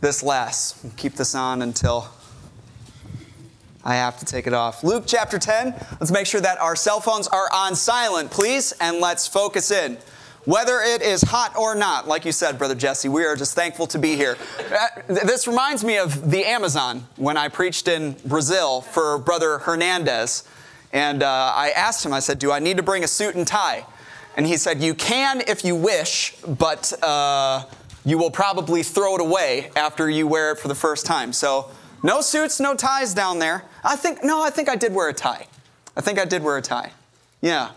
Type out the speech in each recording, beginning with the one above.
this lasts. We'll keep this on until I have to take it off. Luke chapter 10. Let's make sure that our cell phones are on silent, please, and let's focus in. Whether it is hot or not, like you said, Brother Jesse, we are just thankful to be here. Uh, this reminds me of the Amazon when I preached in Brazil for Brother Hernandez. And uh, I asked him, I said, Do I need to bring a suit and tie? And he said, You can if you wish, but uh, you will probably throw it away after you wear it for the first time. So, no suits, no ties down there. I think, no, I think I did wear a tie. I think I did wear a tie. Yeah.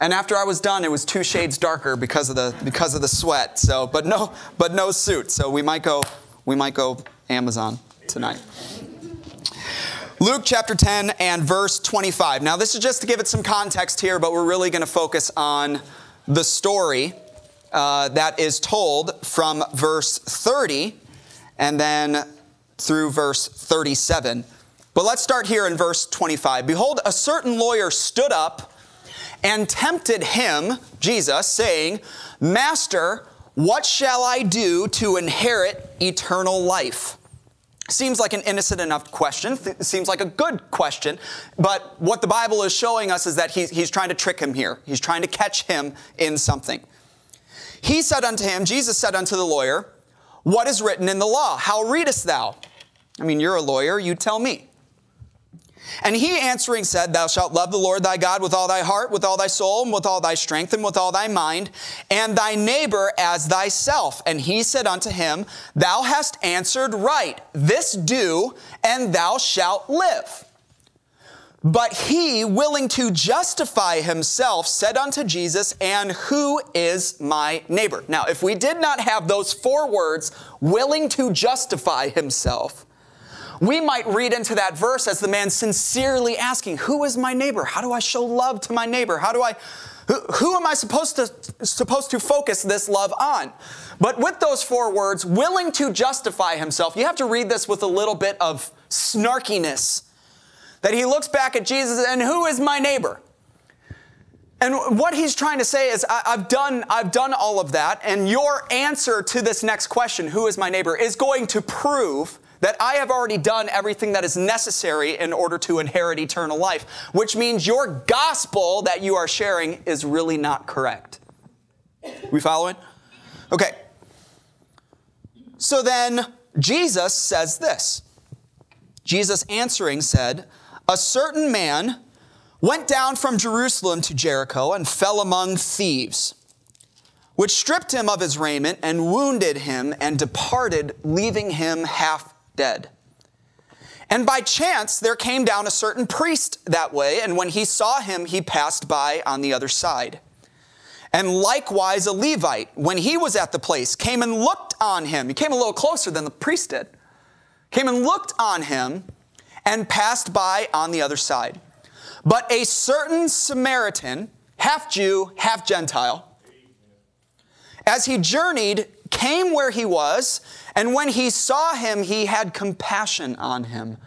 And after I was done, it was two shades darker because of the because of the sweat. So, but no, but no suit. So we might go, we might go Amazon tonight. Luke chapter 10 and verse 25. Now, this is just to give it some context here, but we're really going to focus on the story uh, that is told from verse 30 and then through verse 37. But let's start here in verse 25. Behold, a certain lawyer stood up and tempted him, Jesus, saying, Master, what shall I do to inherit eternal life? Seems like an innocent enough question. Seems like a good question. But what the Bible is showing us is that he's, he's trying to trick him here. He's trying to catch him in something. He said unto him, Jesus said unto the lawyer, What is written in the law? How readest thou? I mean, you're a lawyer, you tell me. And he answering said, Thou shalt love the Lord thy God with all thy heart, with all thy soul, and with all thy strength, and with all thy mind, and thy neighbor as thyself. And he said unto him, Thou hast answered right. This do, and thou shalt live. But he, willing to justify himself, said unto Jesus, And who is my neighbor? Now, if we did not have those four words, willing to justify himself, we might read into that verse as the man sincerely asking, Who is my neighbor? How do I show love to my neighbor? How do I, who, am I supposed to, supposed to focus this love on? But with those four words, willing to justify himself, you have to read this with a little bit of snarkiness. That he looks back at Jesus and who is my neighbor? And what he's trying to say is, I, have done, I've done all of that, and your answer to this next question, who is my neighbor, is going to prove that I have already done everything that is necessary in order to inherit eternal life, which means your gospel that you are sharing is really not correct. We following? Okay. So then Jesus says this. Jesus answering said, A certain man went down from Jerusalem to Jericho and fell among thieves, which stripped him of his raiment and wounded him and departed, leaving him half dead. And by chance, there came down a certain priest that way, and when he saw him, he passed by on the other side. And likewise, a Levite, when he was at the place, came and looked on him. He came a little closer than the priest did. Came and looked on him and passed by on the other side. But a certain Samaritan, half Jew, half Gentile, as he journeyed, came where he was and when he saw him, he had compassion on him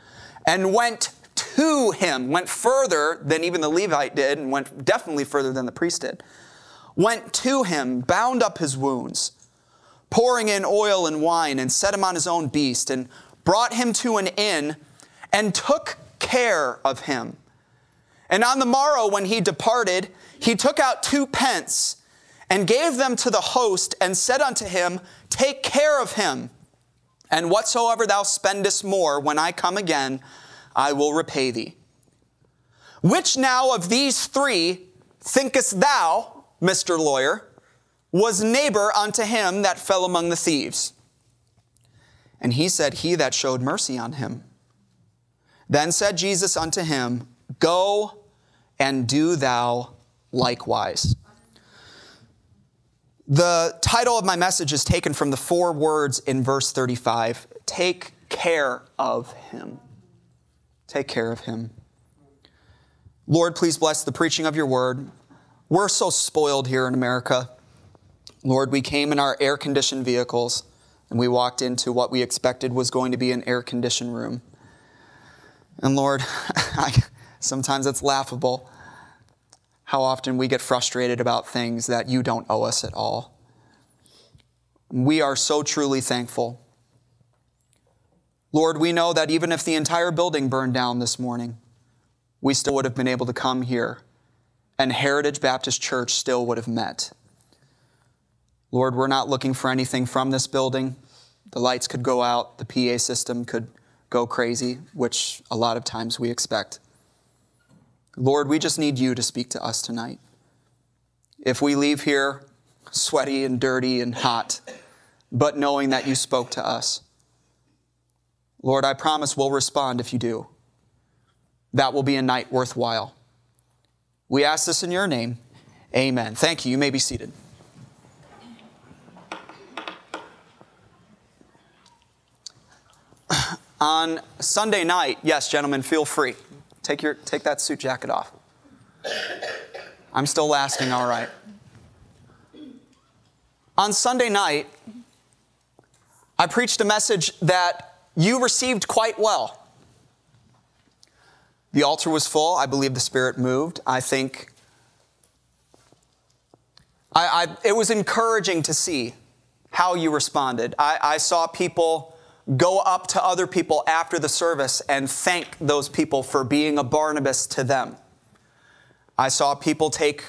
and went to him, went further than even the Levite did, and went definitely further than the priest did. Went to him, bound up his wounds, pouring in oil and wine, and set him on his own beast, and brought him to an inn, and took care of him. And on the morrow, when he departed, he took out two pence and gave them to the host, and said unto him, Take care of him, and whatsoever thou spendest more, when I come again, I will repay thee. Which now of these three thinkest thou, Mr. Lawyer, was neighbor unto him that fell among the thieves? And he said, He that showed mercy on him. Then said Jesus unto him, Go and do thou likewise. The title of my message is taken from the four words in verse 35 take care of him. Take care of him. Lord, please bless the preaching of your word. We're so spoiled here in America. Lord, we came in our air conditioned vehicles and we walked into what we expected was going to be an air conditioned room. And Lord, I, sometimes it's laughable how often we get frustrated about things that you don't owe us at all. We are so truly thankful. Lord, we know that even if the entire building burned down this morning, we still would have been able to come here and Heritage Baptist Church still would have met. Lord, we're not looking for anything from this building. The lights could go out, the PA system could go crazy, which a lot of times we expect. Lord, we just need you to speak to us tonight. If we leave here sweaty and dirty and hot, but knowing that you spoke to us, Lord, I promise we'll respond if you do. That will be a night worthwhile. We ask this in your name. Amen. Thank you. You may be seated. On Sunday night, yes, gentlemen, feel free. Take, your, take that suit jacket off. I'm still lasting all right. On Sunday night, I preached a message that you received quite well. The altar was full. I believe the Spirit moved. I think I, I, it was encouraging to see how you responded. I, I saw people go up to other people after the service and thank those people for being a Barnabas to them. I saw people take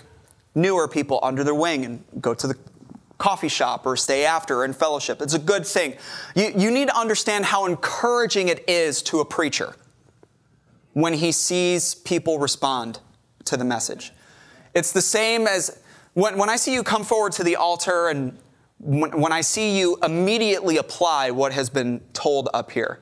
newer people under their wing and go to the coffee shop or stay after and fellowship. It's a good thing. You, you need to understand how encouraging it is to a preacher when he sees people respond to the message. It's the same as when, when I see you come forward to the altar and when, when I see you immediately apply what has been told up here.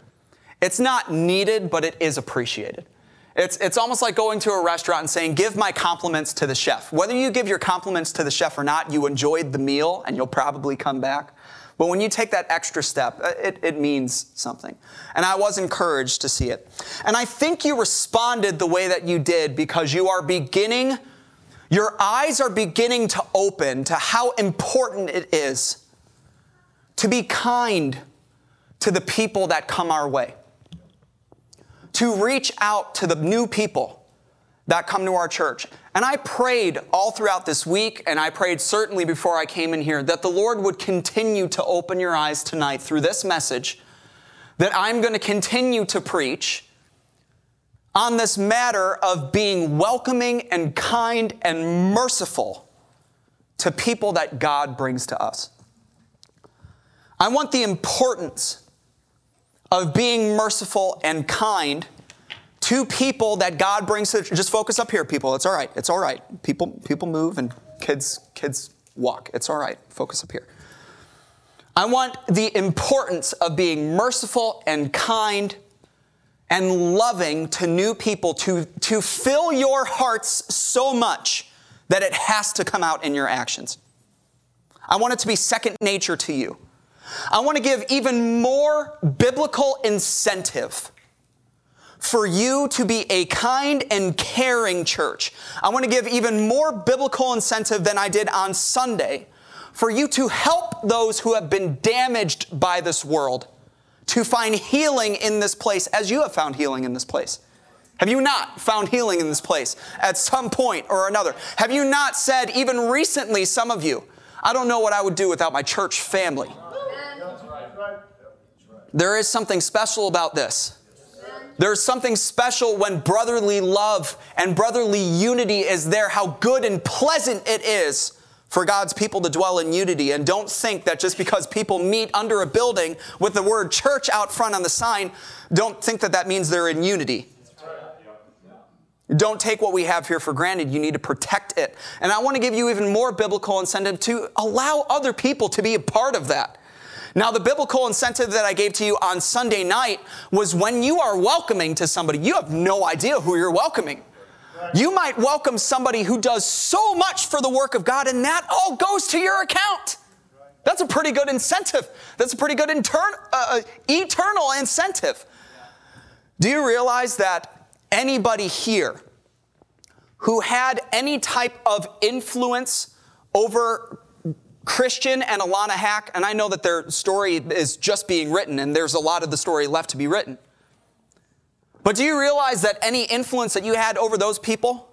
It's not needed, but it is appreciated. It's, it's almost like going to a restaurant and saying, Give my compliments to the chef. Whether you give your compliments to the chef or not, you enjoyed the meal and you'll probably come back. But when you take that extra step, uh, it, it means something. And I was encouraged to see it. And I think you responded the way that you did because you are beginning, your eyes are beginning to open to how important it is to be kind to the people that come our way, to reach out to the new people that come to our church. And I prayed all throughout this week, and I prayed certainly before I came in here, that the Lord would continue to open your eyes tonight through this message that I'm going to continue to preach on this matter of being welcoming and kind and merciful to people that God brings to us. I want the importance of being merciful and kind to people that God brings to just focus up here, people. It's all right. It's all right. People, people move and kids, kids walk. It's all right. Focus up here. I want the importance of being merciful and kind and loving to new people to, to fill your hearts so much that it has to come out in your actions. I want it to be second nature to you. I want to give even more biblical incentive for you to be a kind and caring church. I want to give even more biblical incentive than I did on Sunday for you to help those who have been damaged by this world to find healing in this place as you have found healing in this place. Have you not found healing in this place at some point or another? Have you not said, even recently, some of you, I don't know what I would do without my church family? There is something special about this. There's something special when brotherly love and brotherly unity is there, how good and pleasant it is for God's people to dwell in unity. And don't think that just because people meet under a building with the word church out front on the sign, don't think that that means they're in unity. Don't take what we have here for granted. You need to protect it. And I want to give you even more biblical incentive to allow other people to be a part of that. Now, the biblical incentive that I gave to you on Sunday night was when you are welcoming to somebody, you have no idea who you're welcoming. You might welcome somebody who does so much for the work of God, and that all goes to your account. That's a pretty good incentive. That's a pretty good intern, uh, uh eternal incentive. Do you realize that anybody here who had any type of influence over Christian and Alana Hack, and I know that their story is just being written and there's a lot of the story left to be written. But do you realize that any influence that you had over those people,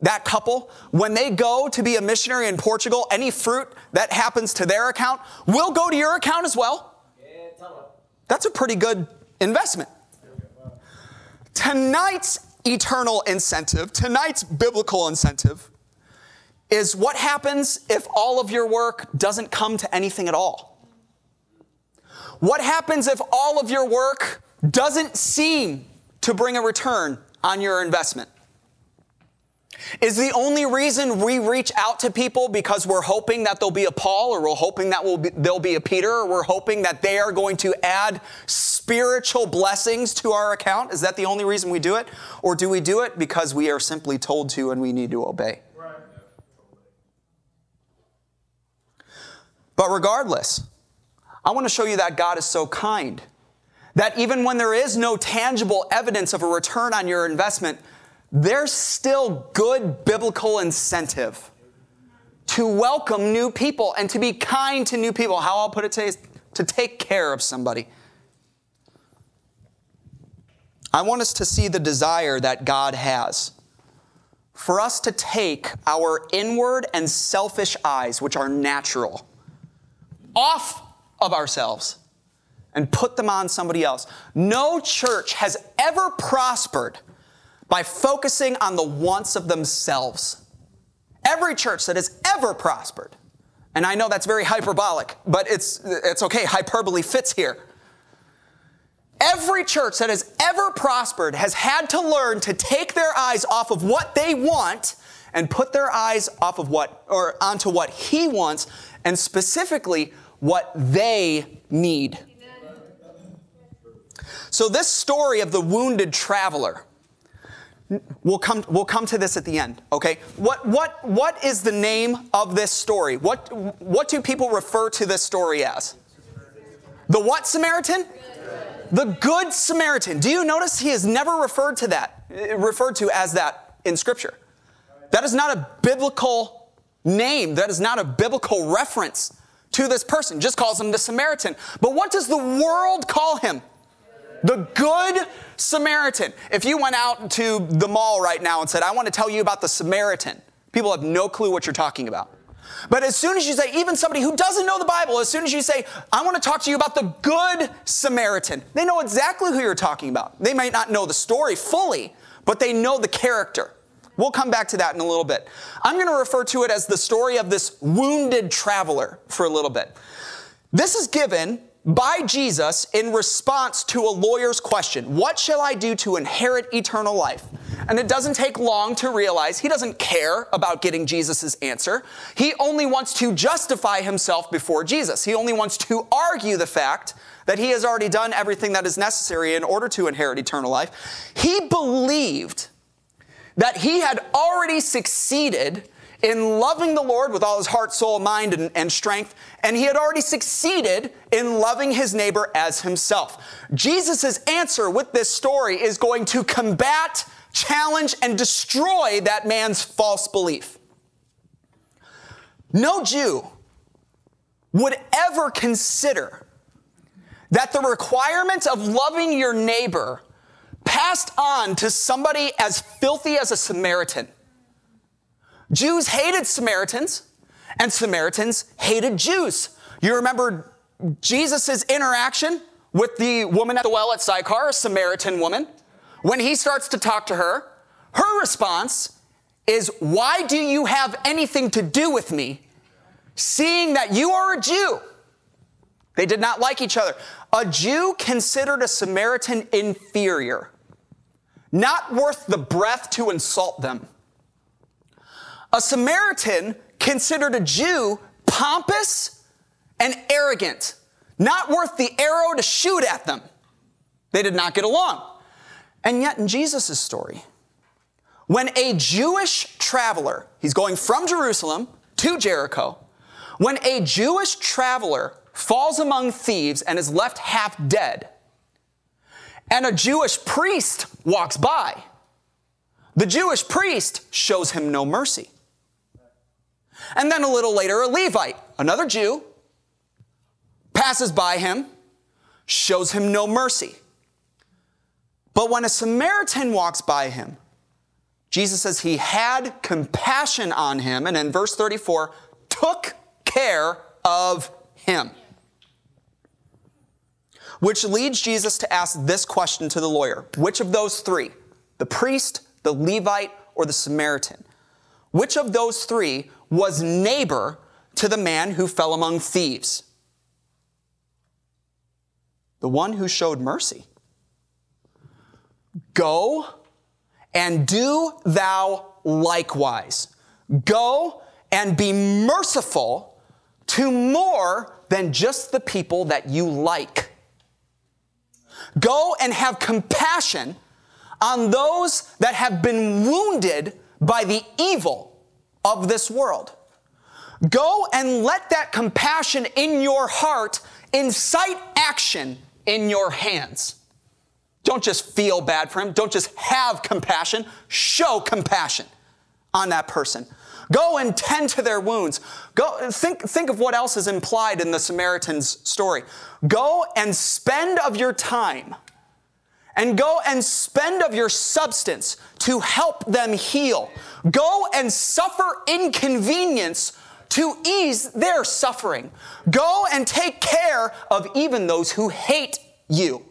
that couple, when they go to be a missionary in Portugal, any fruit that happens to their account will go to your account as well? That's a pretty good investment. Tonight's eternal incentive, tonight's biblical incentive, is what happens if all of your work doesn't come to anything at all? What happens if all of your work doesn't seem to bring a return on your investment? Is the only reason we reach out to people because we're hoping that there'll be a Paul or we're hoping that we'll be, there'll be a Peter or we're hoping that they are going to add spiritual blessings to our account? Is that the only reason we do it? Or do we do it because we are simply told to and we need to obey? But regardless, I want to show you that God is so kind that even when there is no tangible evidence of a return on your investment, there's still good biblical incentive to welcome new people and to be kind to new people. How I'll put it today is to take care of somebody. I want us to see the desire that God has for us to take our inward and selfish eyes, which are natural, off of ourselves and put them on somebody else. No church has ever prospered by focusing on the wants of themselves. Every church that has ever prospered, and I know that's very hyperbolic, but it's, it's okay, hyperbole fits here. Every church that has ever prospered has had to learn to take their eyes off of what they want and put their eyes off of what, or onto what He wants, and specifically what they need. So, this story of the wounded traveler, We'll come, we'll come to this at the end, okay? What, what, what is the name of this story? What, what do people refer to this story as? The what Samaritan? The Good Samaritan. Do you notice he is never referred to that, referred to as that in Scripture? That is not a biblical name. That is not a biblical reference to this person. Just calls him the Samaritan. But what does the world call him? The Good Samaritan. If you went out to the mall right now and said, I want to tell you about the Samaritan, people have no clue what you're talking about. But as soon as you say, even somebody who doesn't know the Bible, as soon as you say, I want to talk to you about the Good Samaritan, they know exactly who you're talking about. They might not know the story fully, but they know the character. We'll come back to that in a little bit. I'm going to refer to it as the story of this wounded traveler for a little bit. This is given by Jesus in response to a lawyer's question What shall I do to inherit eternal life? And it doesn't take long to realize he doesn't care about getting Jesus' answer. He only wants to justify himself before Jesus. He only wants to argue the fact that he has already done everything that is necessary in order to inherit eternal life. He believed that he had already succeeded in loving the Lord with all his heart, soul, mind, and, and, strength, and he had already succeeded in loving his neighbor as himself. Jesus' answer with this story is going to combat, challenge, and destroy that man's false belief. No Jew would ever consider that the requirement of loving your neighbor passed on to somebody as filthy as a Samaritan Jews hated Samaritans, and Samaritans hated Jews. You remember Jesus' interaction with the woman at the well at Sychar, a Samaritan woman. When he starts to talk to her, her response is, Why do you have anything to do with me, seeing that you are a Jew? They did not like each other. A Jew considered a Samaritan inferior, not worth the breath to insult them. A Samaritan considered a Jew pompous and arrogant, not worth the arrow to shoot at them. They did not get along. And yet, in Jesus' story, when a Jewish traveler, he's going from Jerusalem to Jericho, When a Jewish traveler falls among thieves and is left half dead, and a Jewish priest walks by, the Jewish priest shows him no mercy. And then a little later, a Levite, another Jew, passes by him, shows him no mercy. But when a Samaritan walks by him, Jesus says he had compassion on him, and in verse 34, took care of him. Which leads Jesus to ask this question to the lawyer Which of those three, the priest, the Levite, or the Samaritan, which of those three was neighbor to the man who fell among thieves? The one who showed mercy. Go and do thou likewise. Go and be merciful to more than just the people that you like. Go and have compassion on those that have been wounded by the evil of this world. Go and let that compassion in your heart incite action in your hands. Don't just feel bad for him. Don't just have compassion. Show compassion on that person. Go and tend to their wounds. Go think, think of what else is implied in the Samaritan's story. Go and spend of your time and go and spend of your substance to help them heal. Go and suffer inconvenience to ease their suffering. Go and take care of even those who hate you.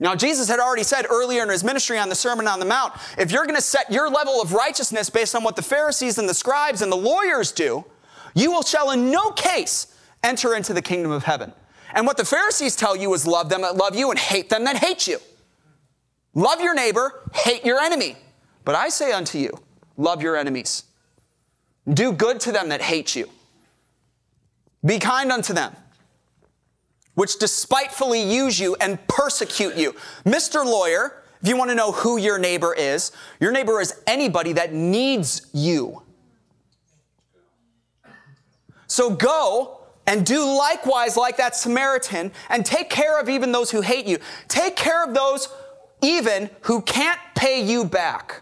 Now, Jesus had already said earlier in his ministry on the Sermon on the Mount if you're going to set your level of righteousness based on what the Pharisees and the scribes and the lawyers do, you will shall in no case enter into the kingdom of heaven. And what the Pharisees tell you is love them that love you and hate them that hate you. Love your neighbor, hate your enemy. But I say unto you, love your enemies. Do good to them that hate you. Be kind unto them which despitefully use you and persecute you. Mr. Lawyer, if you want to know who your neighbor is, your neighbor is anybody that needs you. So go and do likewise like that Samaritan and take care of even those who hate you. Take care of those even who can't pay you back.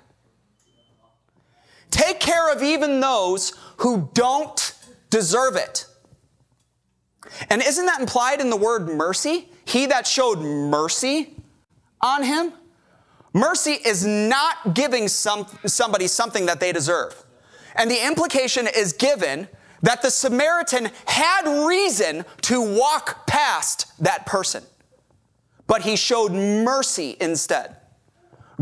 Take care of even those who don't deserve it. And isn't that implied in the word mercy? He that showed mercy on him? Mercy is not giving some, somebody something that they deserve. And the implication is given that the Samaritan had reason to walk past that person, but he showed mercy instead.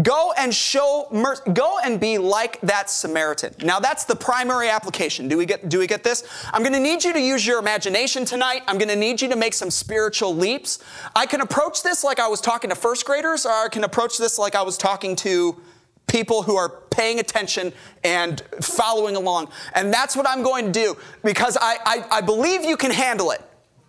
Go and show mercy. Go and be like that Samaritan. Now that's the primary application. Do we get do we get this? I'm going to need you to use your imagination tonight. I'm going to need you to make some spiritual leaps. I can approach this like I was talking to first graders or I can approach this like I was talking to people who are paying attention and following along. And that's what I'm going to do because I, I, I believe you can handle it.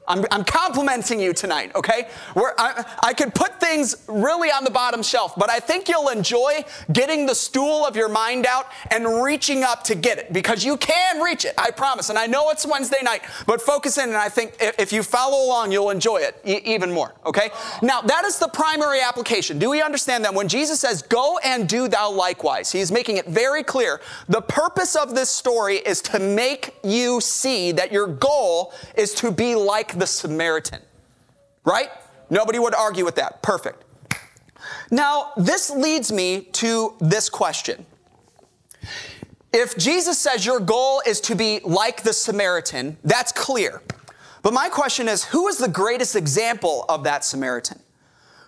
I'm, I'm complimenting you tonight, okay? Where I, I could put things really on the bottom shelf, but I think you'll enjoy getting the stool of your mind out and reaching up to get it because you can reach it, I promise. And I know it's Wednesday night, but focus in, and I think if you follow along, you'll enjoy it e- even more, okay? Now, that is the primary application. Do we understand that when Jesus says, Go and do thou likewise, he's making it very clear. The purpose of this story is to make you see that your goal is to be like the Samaritan. Right? Nobody would argue with that. Perfect. Now, this leads me to this question. If Jesus says your goal is to be like the Samaritan, that's clear. But my question is who is the greatest example of that Samaritan?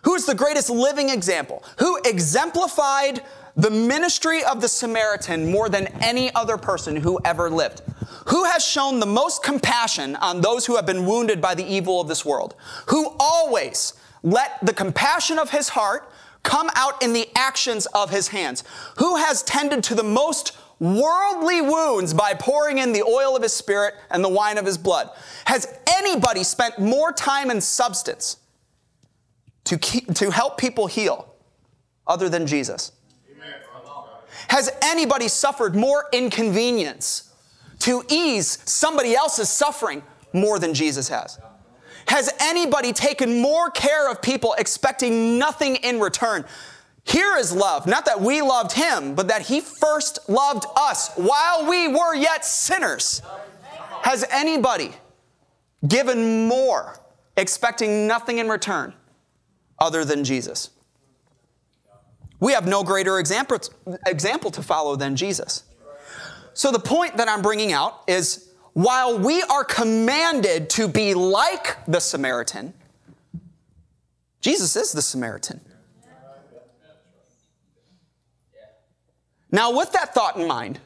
Who is the greatest living example? Who exemplified the ministry of the Samaritan more than any other person who ever lived? Who has shown the most compassion on those who have been wounded by the evil of this world? Who always let the compassion of his heart come out in the actions of his hands? Who has tended to the most worldly wounds by pouring in the oil of his spirit and the wine of his blood? Has anybody spent more time and substance to, keep, to help people heal other than Jesus? Has anybody suffered more inconvenience to ease somebody else's suffering more than Jesus has? Has anybody taken more care of people expecting nothing in return? Here is love. Not that we loved him, but that he first loved us while we were yet sinners. Has anybody given more expecting nothing in return other than Jesus? We have no greater example, example to follow than Jesus. So the point that I'm bringing out is while we are commanded to be like the Samaritan, Jesus is the Samaritan. Now, with that thought in mind,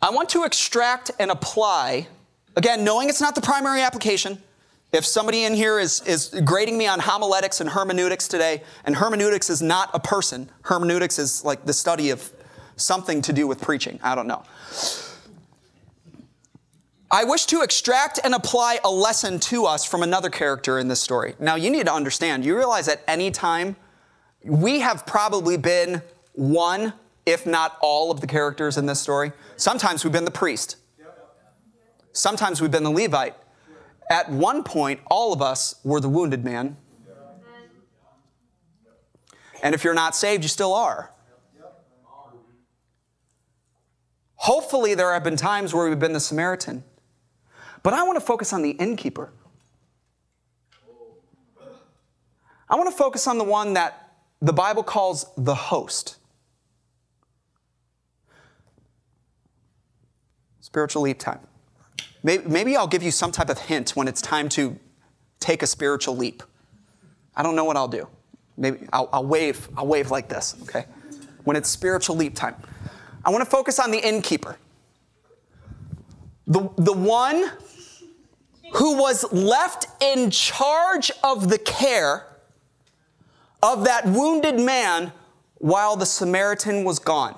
I want to extract and apply, again, knowing it's not the primary application. If somebody in here is, is grading me on homiletics and hermeneutics today, and hermeneutics is not a person, hermeneutics is like the study of something to do with preaching. I don't know. I wish to extract and apply a lesson to us from another character in this story. Now, you need to understand, you realize at any time, we have probably been one, if not all, of the characters in this story. Sometimes we've been the priest, sometimes we've been the Levite. At one point, all of us were the wounded man. And if you're not saved, you still are. Hopefully, there have been times where we've been the Samaritan. But I want to focus on the innkeeper. I want to focus on the one that the Bible calls the host. Spiritual leap time. Maybe, maybe, I'll give you some type of hint when it's time to take a spiritual leap. I don't know what I'll do. Maybe I'll, I'll wave. I'll wave like this, okay? When it's spiritual leap time. I want to focus on the innkeeper. The, the one who was left in charge of the care of that wounded man while the Samaritan was gone.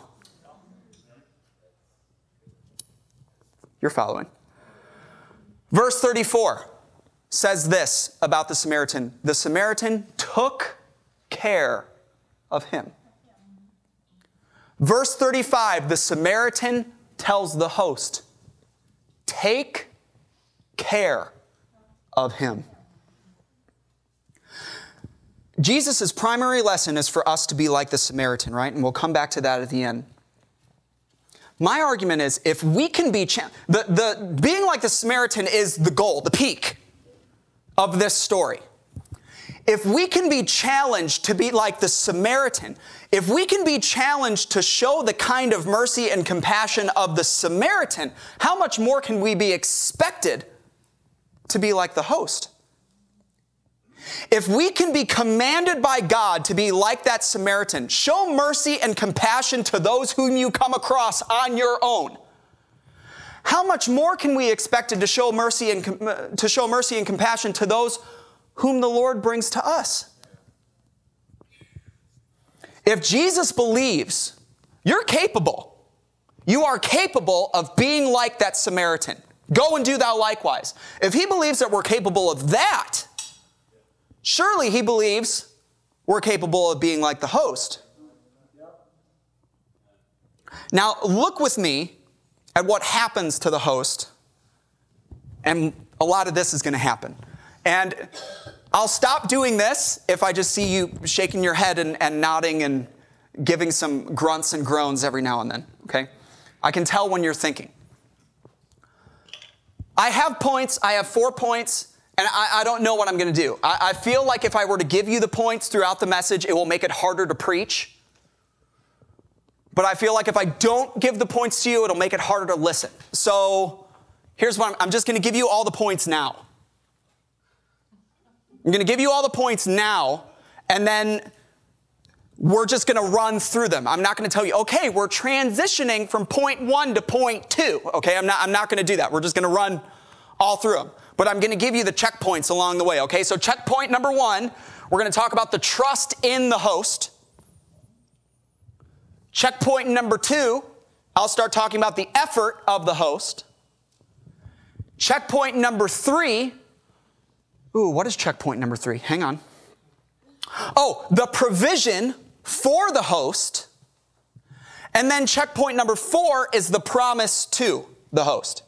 You're following. Verse 34 says this about the Samaritan the Samaritan took care of him. Verse 35 the Samaritan tells the host, Take care of him. Jesus' primary lesson is for us to be like the Samaritan, right? And we'll come back to that at the end. My argument is if we can be, cha- the, the, being like the Samaritan is the goal, the peak of this story. If we can be challenged to be like the Samaritan, if we can be challenged to show the kind of mercy and compassion of the Samaritan, how much more can we be expected to be like the host. If we can be commanded by God to be like that Samaritan, show mercy and compassion to those whom you come across on your own. How much more can we expect to show mercy and uh, to show mercy and compassion to those whom the Lord brings to us? If Jesus believes you're capable, you are capable of being like that Samaritan. Go and do thou likewise. If he believes that we're capable of that, surely he believes we're capable of being like the host. Now, look with me at what happens to the host, and a lot of this is going to happen. And I'll stop doing this if I just see you shaking your head and, and nodding and giving some grunts and groans every now and then, okay? I can tell when you're thinking. I have points, I have four points, and I, I don't know what I'm to do. I, I feel like if I were to give you the points throughout the message, it will make it harder to preach. But I feel like if I don't give the points to you, it'll make it harder to listen. So here's what I'm, I'm just to give you all the points now. I'm going to give you all the points now, and then we're just going to run through them. I'm not going to tell you, okay, we're transitioning from point one to point two. Okay, I'm not, I'm not going to do that. We're just going to run all through them. But I'm going to give you the checkpoints along the way. Okay, so checkpoint number one, we're going to talk about the trust in the host. Checkpoint number two, I'll start talking about the effort of the host. Checkpoint number three, ooh, what is checkpoint number three? Hang on. Oh, the provision for the host. And then checkpoint number four is the promise to the host.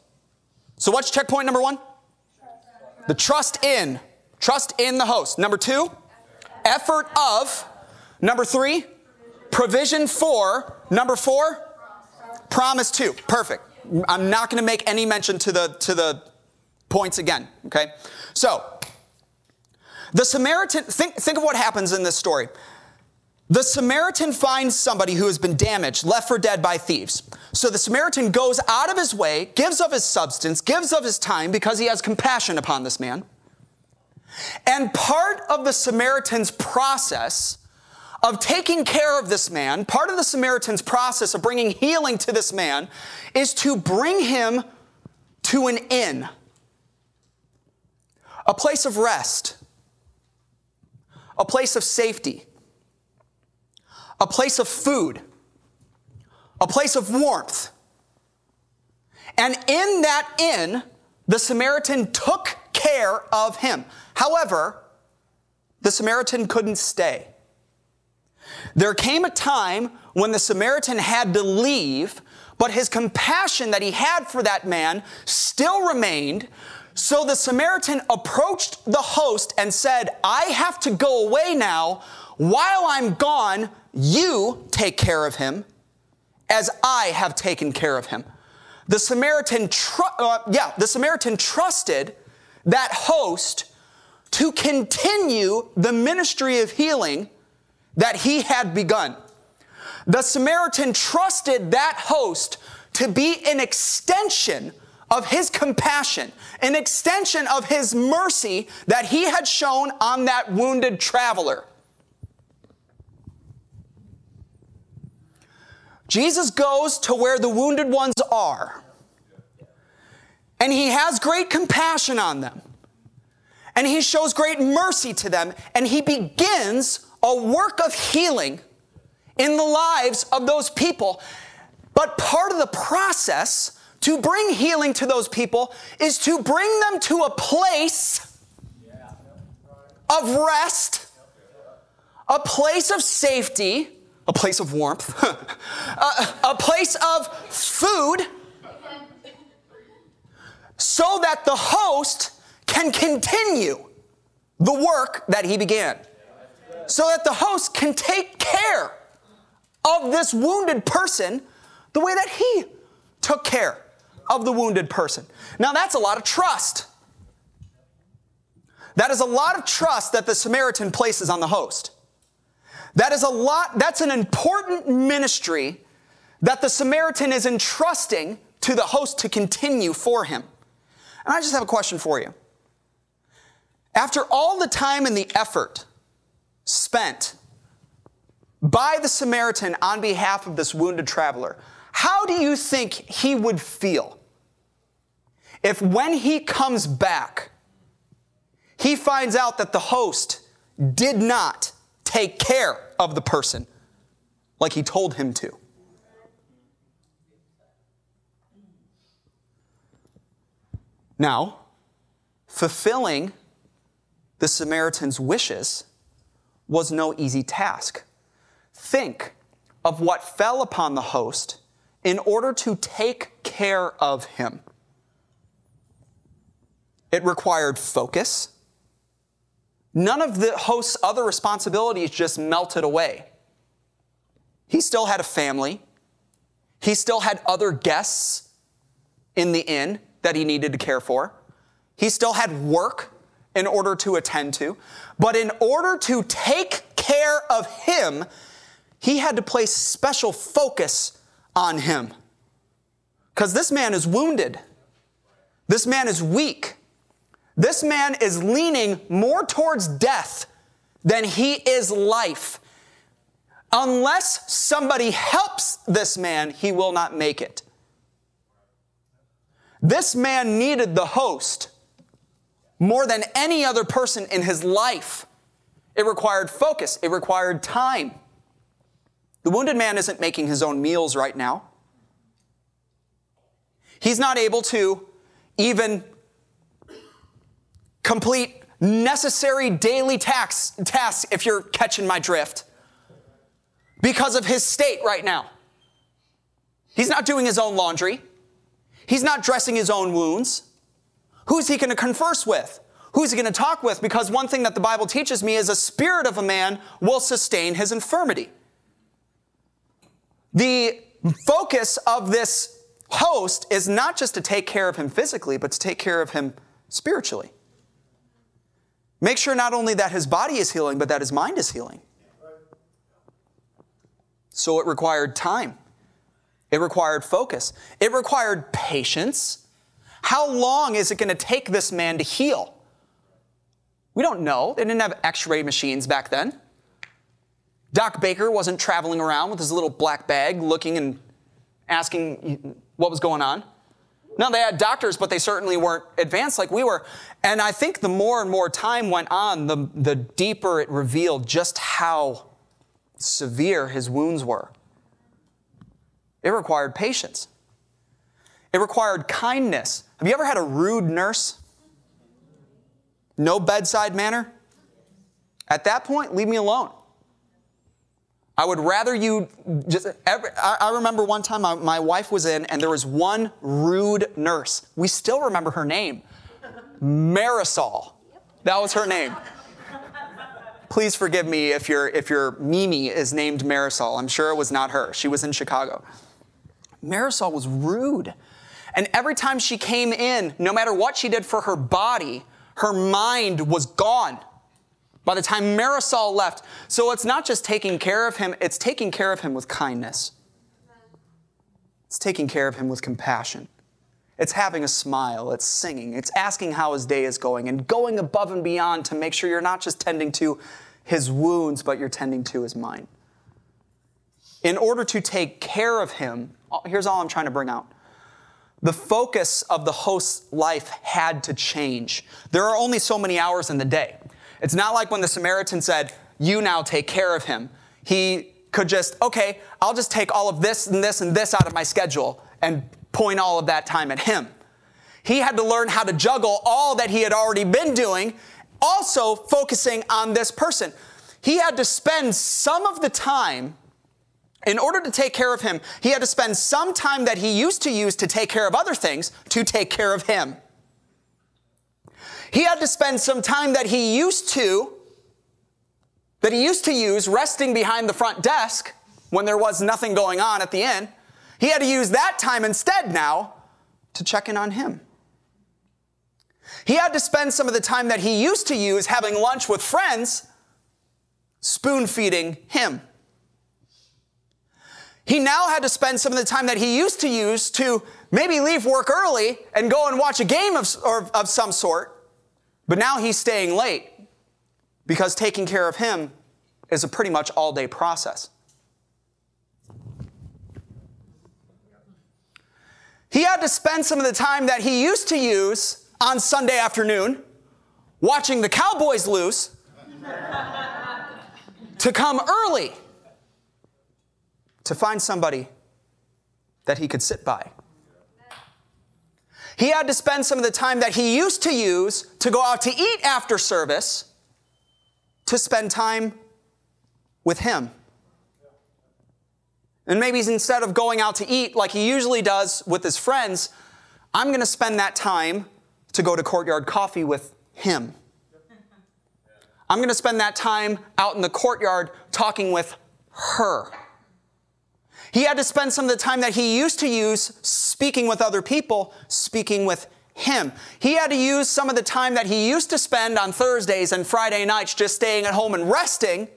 So, what's checkpoint number one? The trust in. Trust in the host. Number two, effort of. Number three, provision for. Number four, promise to. Perfect. I'm not going to make any mention to the to the points again. Okay. So, the Samaritan. Think think of what happens in this story. The Samaritan finds somebody who has been damaged, left for dead by thieves. So the Samaritan goes out of his way, gives of his substance, gives of his time because he has compassion upon this man. And part of the Samaritan's process of taking care of this man, part of the Samaritan's process of bringing healing to this man is to bring him to an inn, a place of rest, a place of safety a place of food, a place of warmth. And in that inn, the Samaritan took care of him. However, the Samaritan couldn't stay. There came a time when the Samaritan had to leave, but his compassion that he had for that man still remained. So the Samaritan approached the host and said, I have to go away now. While I'm gone, you take care of him as I have taken care of him. The Samaritan, tr- uh, yeah, the Samaritan trusted that host to continue the ministry of healing that he had begun. The Samaritan trusted that host to be an extension of his compassion, an extension of his mercy that he had shown on that wounded traveler. Jesus goes to where the wounded ones are, and he has great compassion on them, and he shows great mercy to them, and he begins a work of healing in the lives of those people. But part of the process to bring healing to those people is to bring them to a place of rest, a place of safety a place of warmth, a, a place of food, so that the host can continue the work that he began. So that the host can take care of this wounded person the way that he took care of the wounded person. Now, that's a lot of trust. That is a lot of trust that the Samaritan places on the host. That is a lot, that's an important ministry that the Samaritan is entrusting to the host to continue for him. And I just have a question for you. After all the time and the effort spent by the Samaritan on behalf of this wounded traveler, how do you think he would feel if when he comes back, he finds out that the host did not take care of the person like he told him to. Now, fulfilling the Samaritan's wishes was no easy task. Think of what fell upon the host in order to take care of him. It required focus, None of the host's other responsibilities just melted away. He still had a family. He still had other guests in the inn that he needed to care for. He still had work in order to attend to. But in order to take care of him, he had to place special focus on him. Because this man is wounded. This man is weak. This man is leaning more towards death than he is life. Unless somebody helps this man, he will not make it. This man needed the host more than any other person in his life. It required focus, it required time. The wounded man isn't making his own meals right now. He's not able to even complete necessary daily tax, tasks if you're catching my drift because of his state right now. He's not doing his own laundry. He's not dressing his own wounds. Who's he going to converse with? Who's he going to talk with? Because one thing that the Bible teaches me is a spirit of a man will sustain his infirmity. The focus of this host is not just to take care of him physically, but to take care of him spiritually. Make sure not only that his body is healing, but that his mind is healing. So it required time. It required focus. It required patience. How long is it going to take this man to heal? We don't know. They didn't have x ray machines back then. Doc Baker wasn't traveling around with his little black bag looking and asking what was going on. No, they had doctors, but they certainly weren't advanced like we were. And I think the more and more time went on, the, the deeper it revealed just how severe his wounds were. It required patience. It required kindness. Have you ever had a rude nurse? No bedside manner? At that point, leave me alone. I would rather you just. Every, I, I, remember one time my, my wife was in, and there was one rude nurse. We still remember her name Marisol. That was her name. Please forgive me if your if your Mimi is named Marisol. I'm sure it was not her. She was in Chicago. Marisol was rude. And every time she came in, no matter what she did for her body, her mind was gone by the time Marisol left. So it's not just taking care of him, it's taking care of him with kindness. It's taking care of him with compassion. It's having a smile, it's singing, it's asking how his day is going, and going above and beyond to make sure you're not just tending to his wounds, but you're tending to his mind. In order to take care of him, here's all I'm trying to bring out. The focus of the host's life had to change. There are only so many hours in the day. It's not like when the Samaritan said, You now take care of him. He could just, okay, I'll just take all of this and this and this out of my schedule and point all of that time at him. He had to learn how to juggle all that he had already been doing, also focusing on this person. He had to spend some of the time in order to take care of him, he had to spend some time that he used to use to take care of other things to take care of him. He had to spend some time that he used to, that he used to use resting behind the front desk when there was nothing going on at the inn. He had to use that time instead now to check in on him. He had to spend some of the time that he used to use having lunch with friends spoon feeding him. He now had to spend some of the time that he used to use to maybe leave work early and go and watch a game of, or, of some sort. But now he's staying late because taking care of him is a pretty much all day process. He had to spend some of the time that he used to use on Sunday afternoon watching the Cowboys lose to come early to find somebody that he could sit by. He had to spend some of the time that he used to use to go out to eat after service to spend time with him. And maybe instead of going out to eat like he usually does with his friends, I'm going to spend that time to go to Courtyard Coffee with him. I'm going to spend that time out in the courtyard talking with her. He had to spend some of the time that he used to use speaking with other people, speaking with him. He had to use some of the time that he used to spend on Thursdays and Friday nights just staying at home and resting.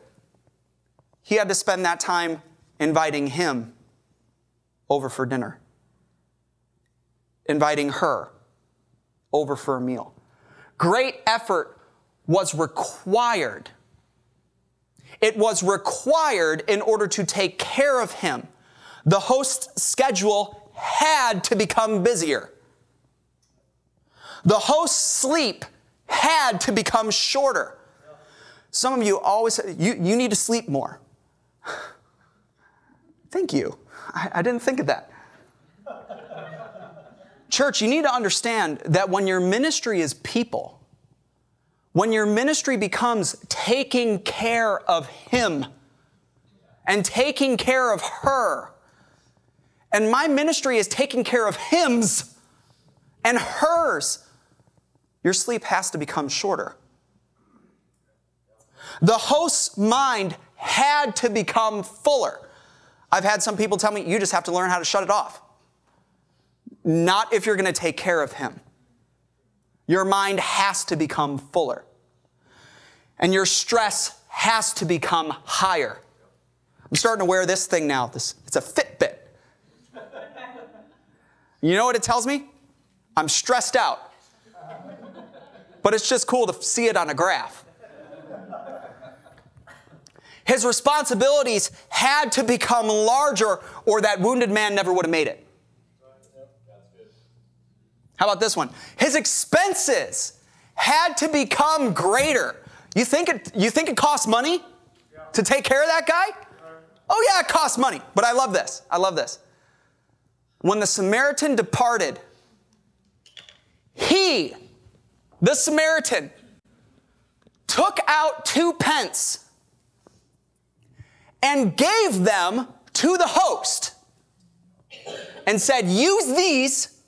He had to spend that time inviting him over for dinner, inviting her over for a meal. Great effort was required. It was required in order to take care of him the host's schedule had to become busier. The host's sleep had to become shorter. Some of you always you, you need to sleep more. Thank you. I, I didn't think of that. Church, you need to understand that when your ministry is people, when your ministry becomes taking care of Him and taking care of her, and my ministry is taking care of him's and hers. your sleep has to become shorter. The host's mind had to become fuller. I've had some people tell me, you just have to learn how to shut it off. Not if you're going to take care of him. Your mind has to become fuller. And your stress has to become higher. I'm starting to wear this thing now. This, it's a Fitbit. You know what it tells me? I'm stressed out. But it's just cool to see it on a graph. His responsibilities had to become larger, or that wounded man never would have made it. How about this one? His expenses had to become greater. You think it, you think it costs money to take care of that guy? Oh, yeah, it costs money. But I love this. I love this. When the Samaritan departed, he, the Samaritan, took out two pence and gave them to the host and said, Use these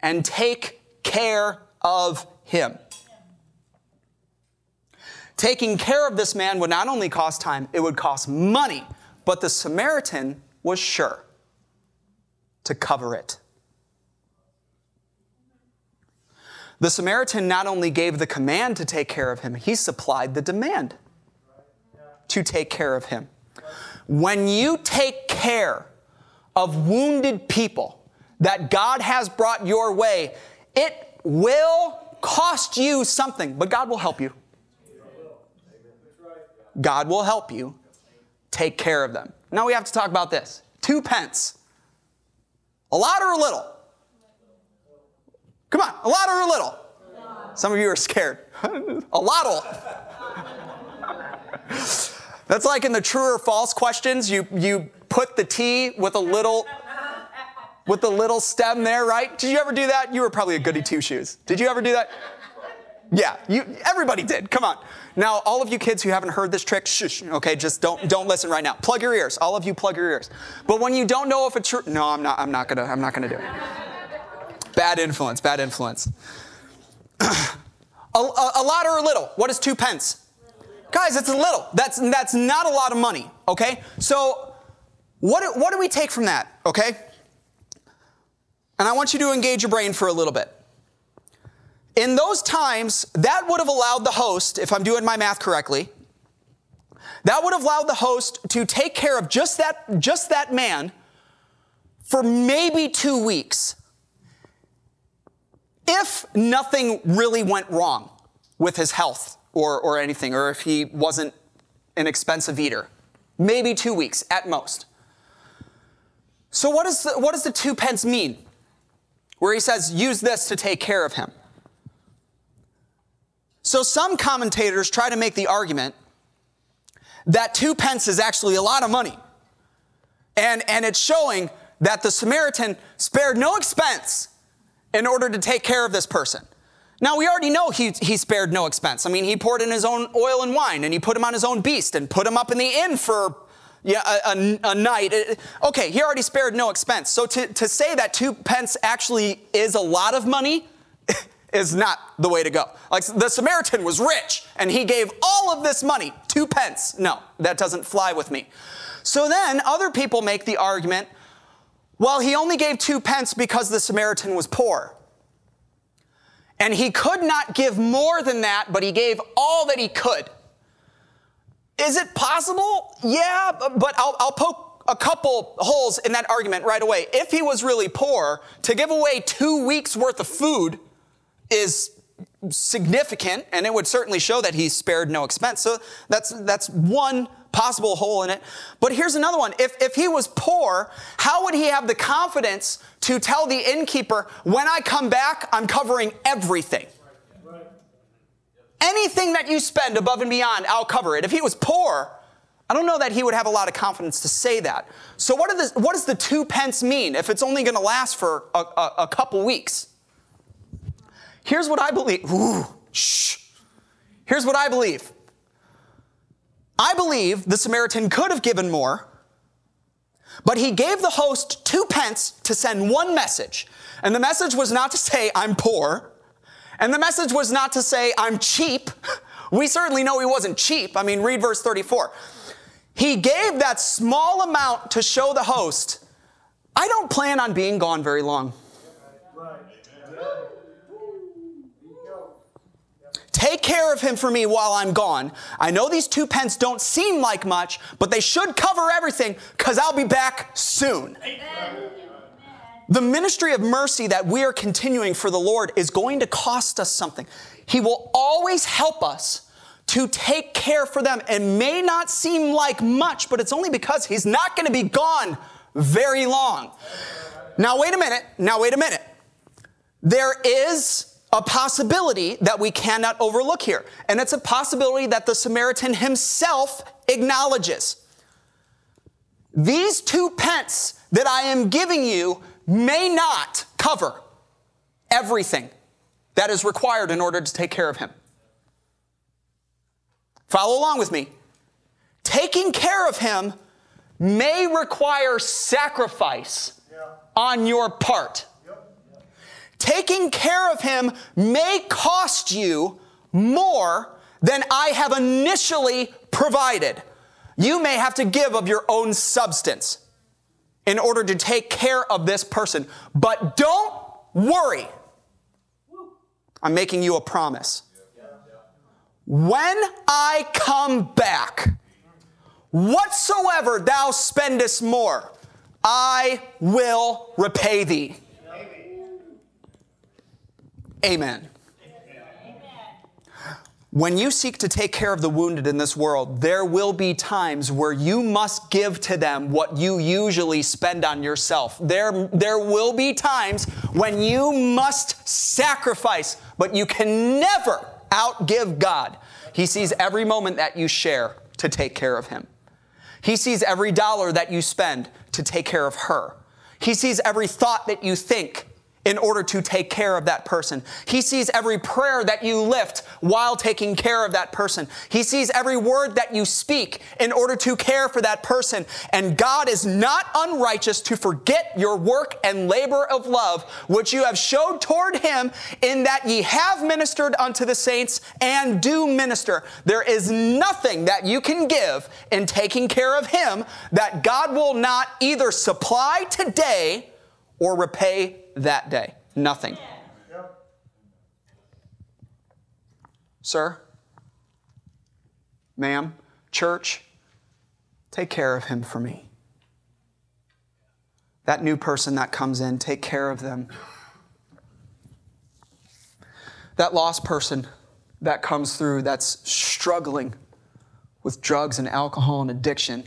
and take care of him. Taking care of this man would not only cost time, it would cost money, but the Samaritan was sure to cover it. The Samaritan not only gave the command to take care of him, he supplied the demand to take care of him. When you take care of wounded people that God has brought your way, it will cost you something, but God will help you. God will help you take care of them. Now we have to talk about this. Two pence. A lot or a little? Come on, a lot or a little? Some of you are scared. a lot. That's like in the true or false questions, you, you put the T with a little with the little stem there, right? Did you ever do that? You were probably a goody two shoes. Did you ever do that? Yeah, you, everybody did. Come on. Now, all of you kids who haven't heard this trick, shush, okay, just don't don't listen right now. Plug your ears. All of you plug your ears. But when you don't know if it's true, no, I'm not I'm not to I'm not to do it. Bad influence, bad influence. a, a, a lot or a little? What is two pence? Guys, it's a little. That's, that's not a lot of money, okay? So, what what do we take from that, okay? And I want you to engage your brain for a little bit. In those times, that would have allowed the host, if I'm doing my math correctly, that would have allowed the host to take care of just that, just that man for maybe two weeks. If nothing really went wrong with his health or, or anything, or if he wasn't an expensive eater. Maybe two weeks at most. So, what, is the, what does the two pence mean? Where he says, use this to take care of him. So, some commentators try to make the argument that two pence is actually a lot of money. And, and it's showing that the Samaritan spared no expense in order to take care of this person. Now, we already know he, he spared no expense. I mean, he poured in his own oil and wine, and he put him on his own beast, and put him up in the inn for yeah, a, a, a night. Uh, okay, he already spared no expense. So to, to say that two pence actually is a lot of money is not the way to go. Like the Samaritan was rich, and he gave all of this money, two pence. No, that doesn't fly with me. So then other people make the argument well, he only gave two pence because the Samaritan was poor. And he could not give more than that, but he gave all that he could. Is it possible? Yeah, but I'll, I'll poke a couple holes in that argument right away. If he was really poor, to give away two weeks worth of food is significant, and it would certainly show that he spared no expense. So that's, that's one possible hole in it. But here's another one. If, if he was poor, how would he have the confidence to tell the innkeeper, when I come back, I'm covering everything? Anything that you spend above and beyond, I'll cover it. If he was poor, I don't know that he would have a lot of confidence to say that. So, what, the, what does the two pence mean if it's only going to last for a, a, a, couple weeks? Here's what I believe. Ooh, shh. Here's what I believe I believe the Samaritan could have given more, but he gave the host two pence to send one message. And the message was not to say, I'm poor, And the message was not to say, I'm cheap. We certainly know he wasn't cheap. I mean, read verse 34. He gave that small amount to show the host, I don't plan on being gone very long. Take care of him for me while I'm gone. I know these two pence don't seem like much, but they should cover everything because I'll be back soon. Amen. The ministry of mercy that we are continuing for the Lord is going to cost us something. He will always help us to take care for them. It may not seem like much, but it's only because He's not going to be gone very long. Now, wait a minute. Now, wait a minute. There is a possibility that we cannot overlook here. And it's a possibility that the Samaritan himself acknowledges. These two pence that I am giving you may not cover everything that is required in order to take care of him. Follow along with me. Taking care of him may require sacrifice on your part. Taking care of him may cost you more than I have initially provided. You may have to give of your own substance in order to take care of this person. But don't worry. I'm making you a promise. When I come back, whatsoever thou spendest more, I will repay thee. Amen. When you seek to take care of the wounded in this world, there will be times where you must give to them what you usually spend on yourself. There, there will be times when you must sacrifice, but you can never outgive God. He sees every moment that you share to take care of Him. He sees every dollar that you spend to take care of her. He sees every thought that you think in order to take care of that person. He sees every prayer that you lift while taking care of that person. He sees every word that you speak in order to care for that person. And God is not unrighteous to forget your work and labor of love, which you have showed toward him in that ye have ministered unto the saints and do minister. There is nothing that you can give in taking care of him that God will not either supply today or repay that day? Nothing. Sir, ma'am, church, take care of him for me. That new person that comes in, take care of them. That lost person that comes through that's struggling with drugs and alcohol and addiction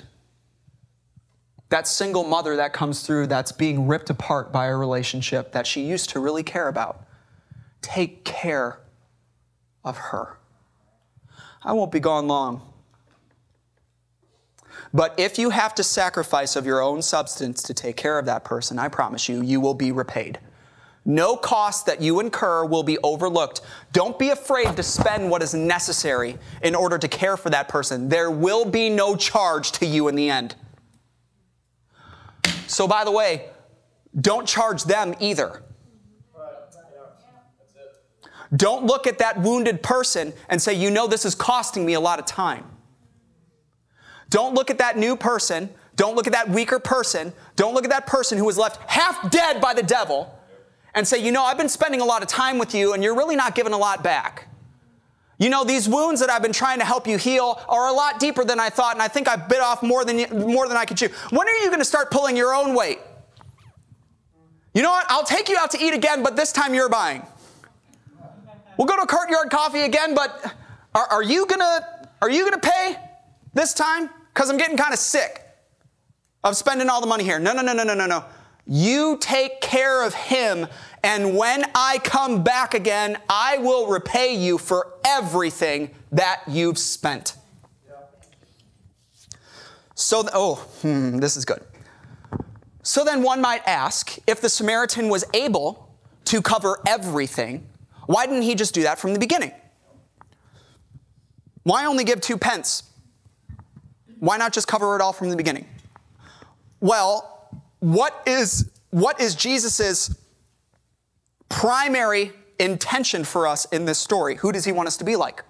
that single mother that comes through that's being ripped apart by a relationship that she used to really care about. Take care of her. I won't be gone long. But if you have to sacrifice of your own substance to take care of that person, I promise you, you will be repaid. No cost that you incur will be overlooked. Don't be afraid to spend what is necessary in order to care for that person. There will be no charge to you in the end. So, by the way, don't charge them either. Don't look at that wounded person and say, you know, this is costing me a lot of time. Don't look at that new person. Don't look at that weaker person. Don't look at that person who was left half dead by the devil and say, you know, I've been spending a lot of time with you and you're really not giving a lot back. You know, these wounds that I've been trying to help you heal are a lot deeper than I thought, and I think I bit off more than, more than I could chew. When are you going to start pulling your own weight? You know what? I'll take you out to eat again, but this time you're buying. We'll go to Courtyard Coffee again, but are, are you gonna are you gonna pay this time? Because I'm getting kind of sick of spending all the money here. No, no, no, no, no, no, no. You take care of him and when I come back again, I will repay you for everything that you've spent. So, oh, hmm, this is good. So then one might ask if the Samaritan was able to cover everything, why didn't he just do that from the beginning? Why only give two pence? Why not just cover it all from the beginning? Well, what is, what is Jesus's primary intention for us in this story. Who does he want us to be like?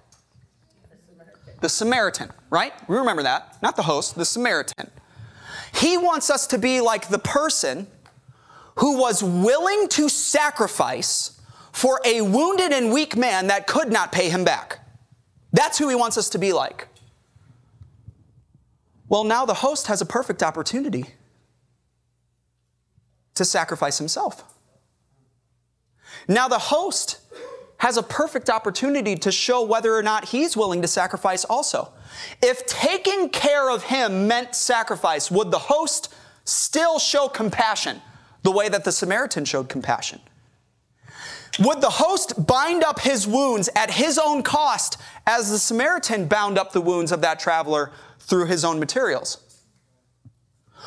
The Samaritan, right? We remember that. Not the host, the Samaritan. He wants us to be like the person who was willing to sacrifice for a wounded and weak man that could not pay him back. That's who he wants us to be like. Well, now the host has a perfect opportunity to sacrifice himself. Now the host has a perfect opportunity to show whether or not he's willing to sacrifice also. If taking care of him meant sacrifice, would the host still show compassion the way that the Samaritan showed compassion? Would the host bind up his wounds at his own cost as the Samaritan bound up the wounds of that traveler through his own materials?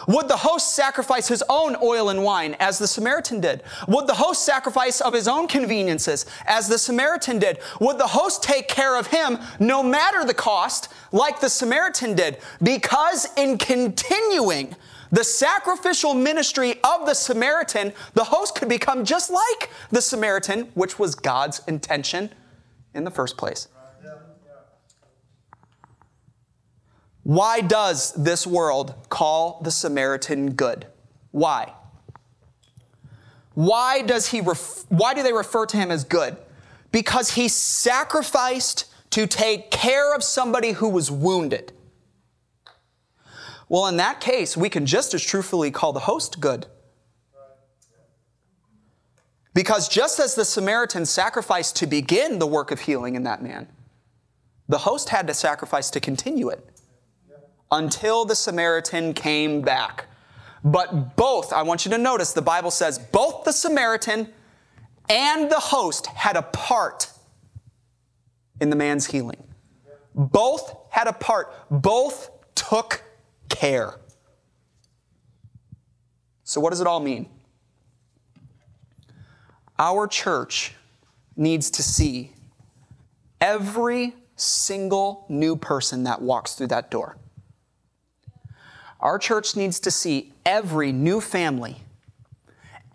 Would the host sacrifice his own oil and wine as the Samaritan did? Would the host sacrifice of his own conveniences as the Samaritan did? Would the host take care of him no matter the cost like the Samaritan did? Because in continuing the sacrificial ministry of the Samaritan, the host could become just like the Samaritan, which was God's intention in the first place. Why does this world call the Samaritan good? Why? Why does he ref- why do they refer to him as good? Because he sacrificed to take care of somebody who was wounded. Well, in that case, we can just as truthfully call the host good. Because just as the Samaritan sacrificed to begin the work of healing in that man, the host had to sacrifice to continue it until the Samaritan came back. But both, I want you to notice, the Bible says both the Samaritan and the host had a part in the man's healing. Both had a part, both took care. So, what does it all mean? Our church needs to see every single new person that walks through that door. Our church needs to see every new family,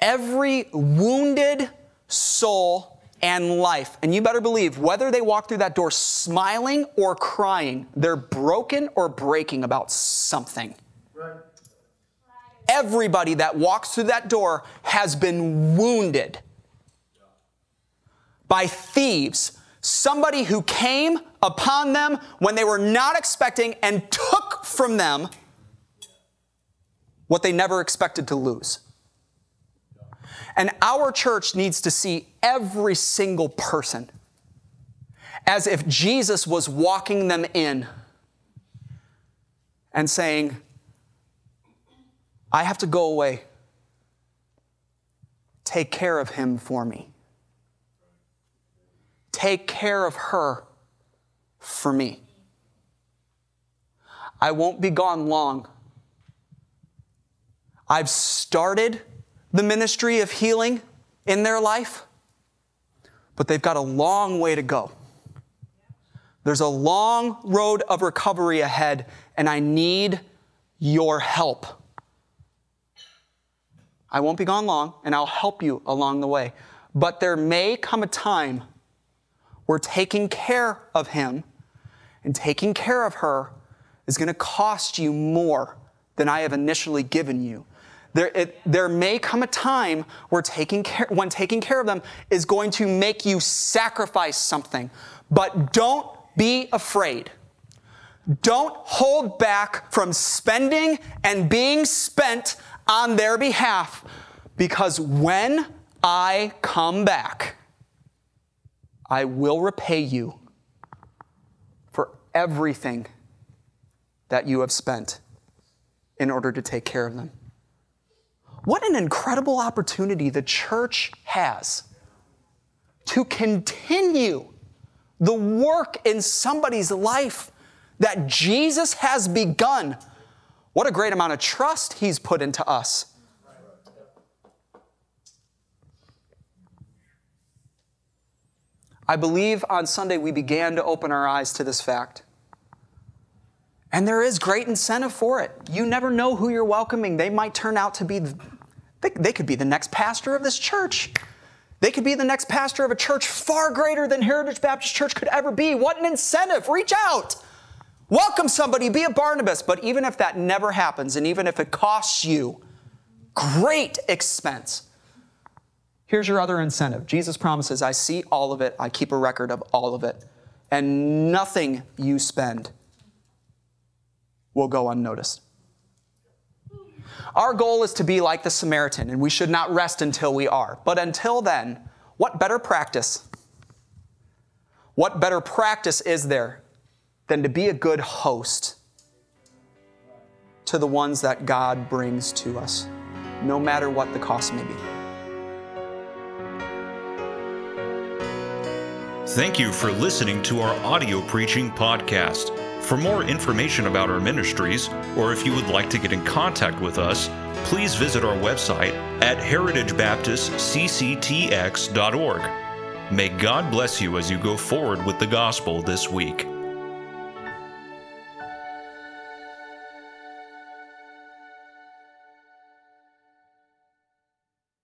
every wounded soul and life. And you better believe, whether they walk through that door smiling or crying, they're broken or breaking about something. Right. Everybody that walks through that door has been wounded by thieves, somebody who came upon them when they were not expecting and took from them what they never expected to lose. And our church needs to see every single person as if Jesus was walking them in and saying, I have to go away. Take care of him for me. Take care of her for me. I won't be gone long I've started the ministry of healing in their life, but they've got a long way to go. There's a long road of recovery ahead, and I need your help. I won't be gone long, and I'll help you along the way. But there may come a time where taking care of him and taking care of her is going to cost you more than I have initially given you. There, it, there may come a time where taking care, when taking care of them is going to make you sacrifice something. But don't be afraid. Don't hold back from spending and being spent on their behalf because when I come back, I will repay you for everything that you have spent in order to take care of them. What an incredible opportunity the church has to continue the work in somebody's life that Jesus has begun. What a great amount of trust he's put into us. I believe on Sunday we began to open our eyes to this fact. And there is great incentive for it. You never know who you're welcoming. They might turn out to be, they, they could be the next pastor of this church. They could be the next pastor of a church far greater than Heritage Baptist Church could ever be. What an incentive! Reach out. Welcome somebody, be a Barnabas. But even if that never happens, and even if it costs you great expense, here's your other incentive. Jesus promises, I see all of it, I keep a record of all of it, and nothing you spend will go unnoticed. Our goal is to be like the Samaritan, and we should not rest until we are. But until then, what better practice? What better practice is there than to be a good host to the ones that God brings to us, no matter what the cost may be? Thank you for listening to our audio preaching podcast. For more information about our ministries, or if you would like to get in contact with us, please visit our website at heritagebaptistcctx.org. May God bless you as you go forward with the gospel this week.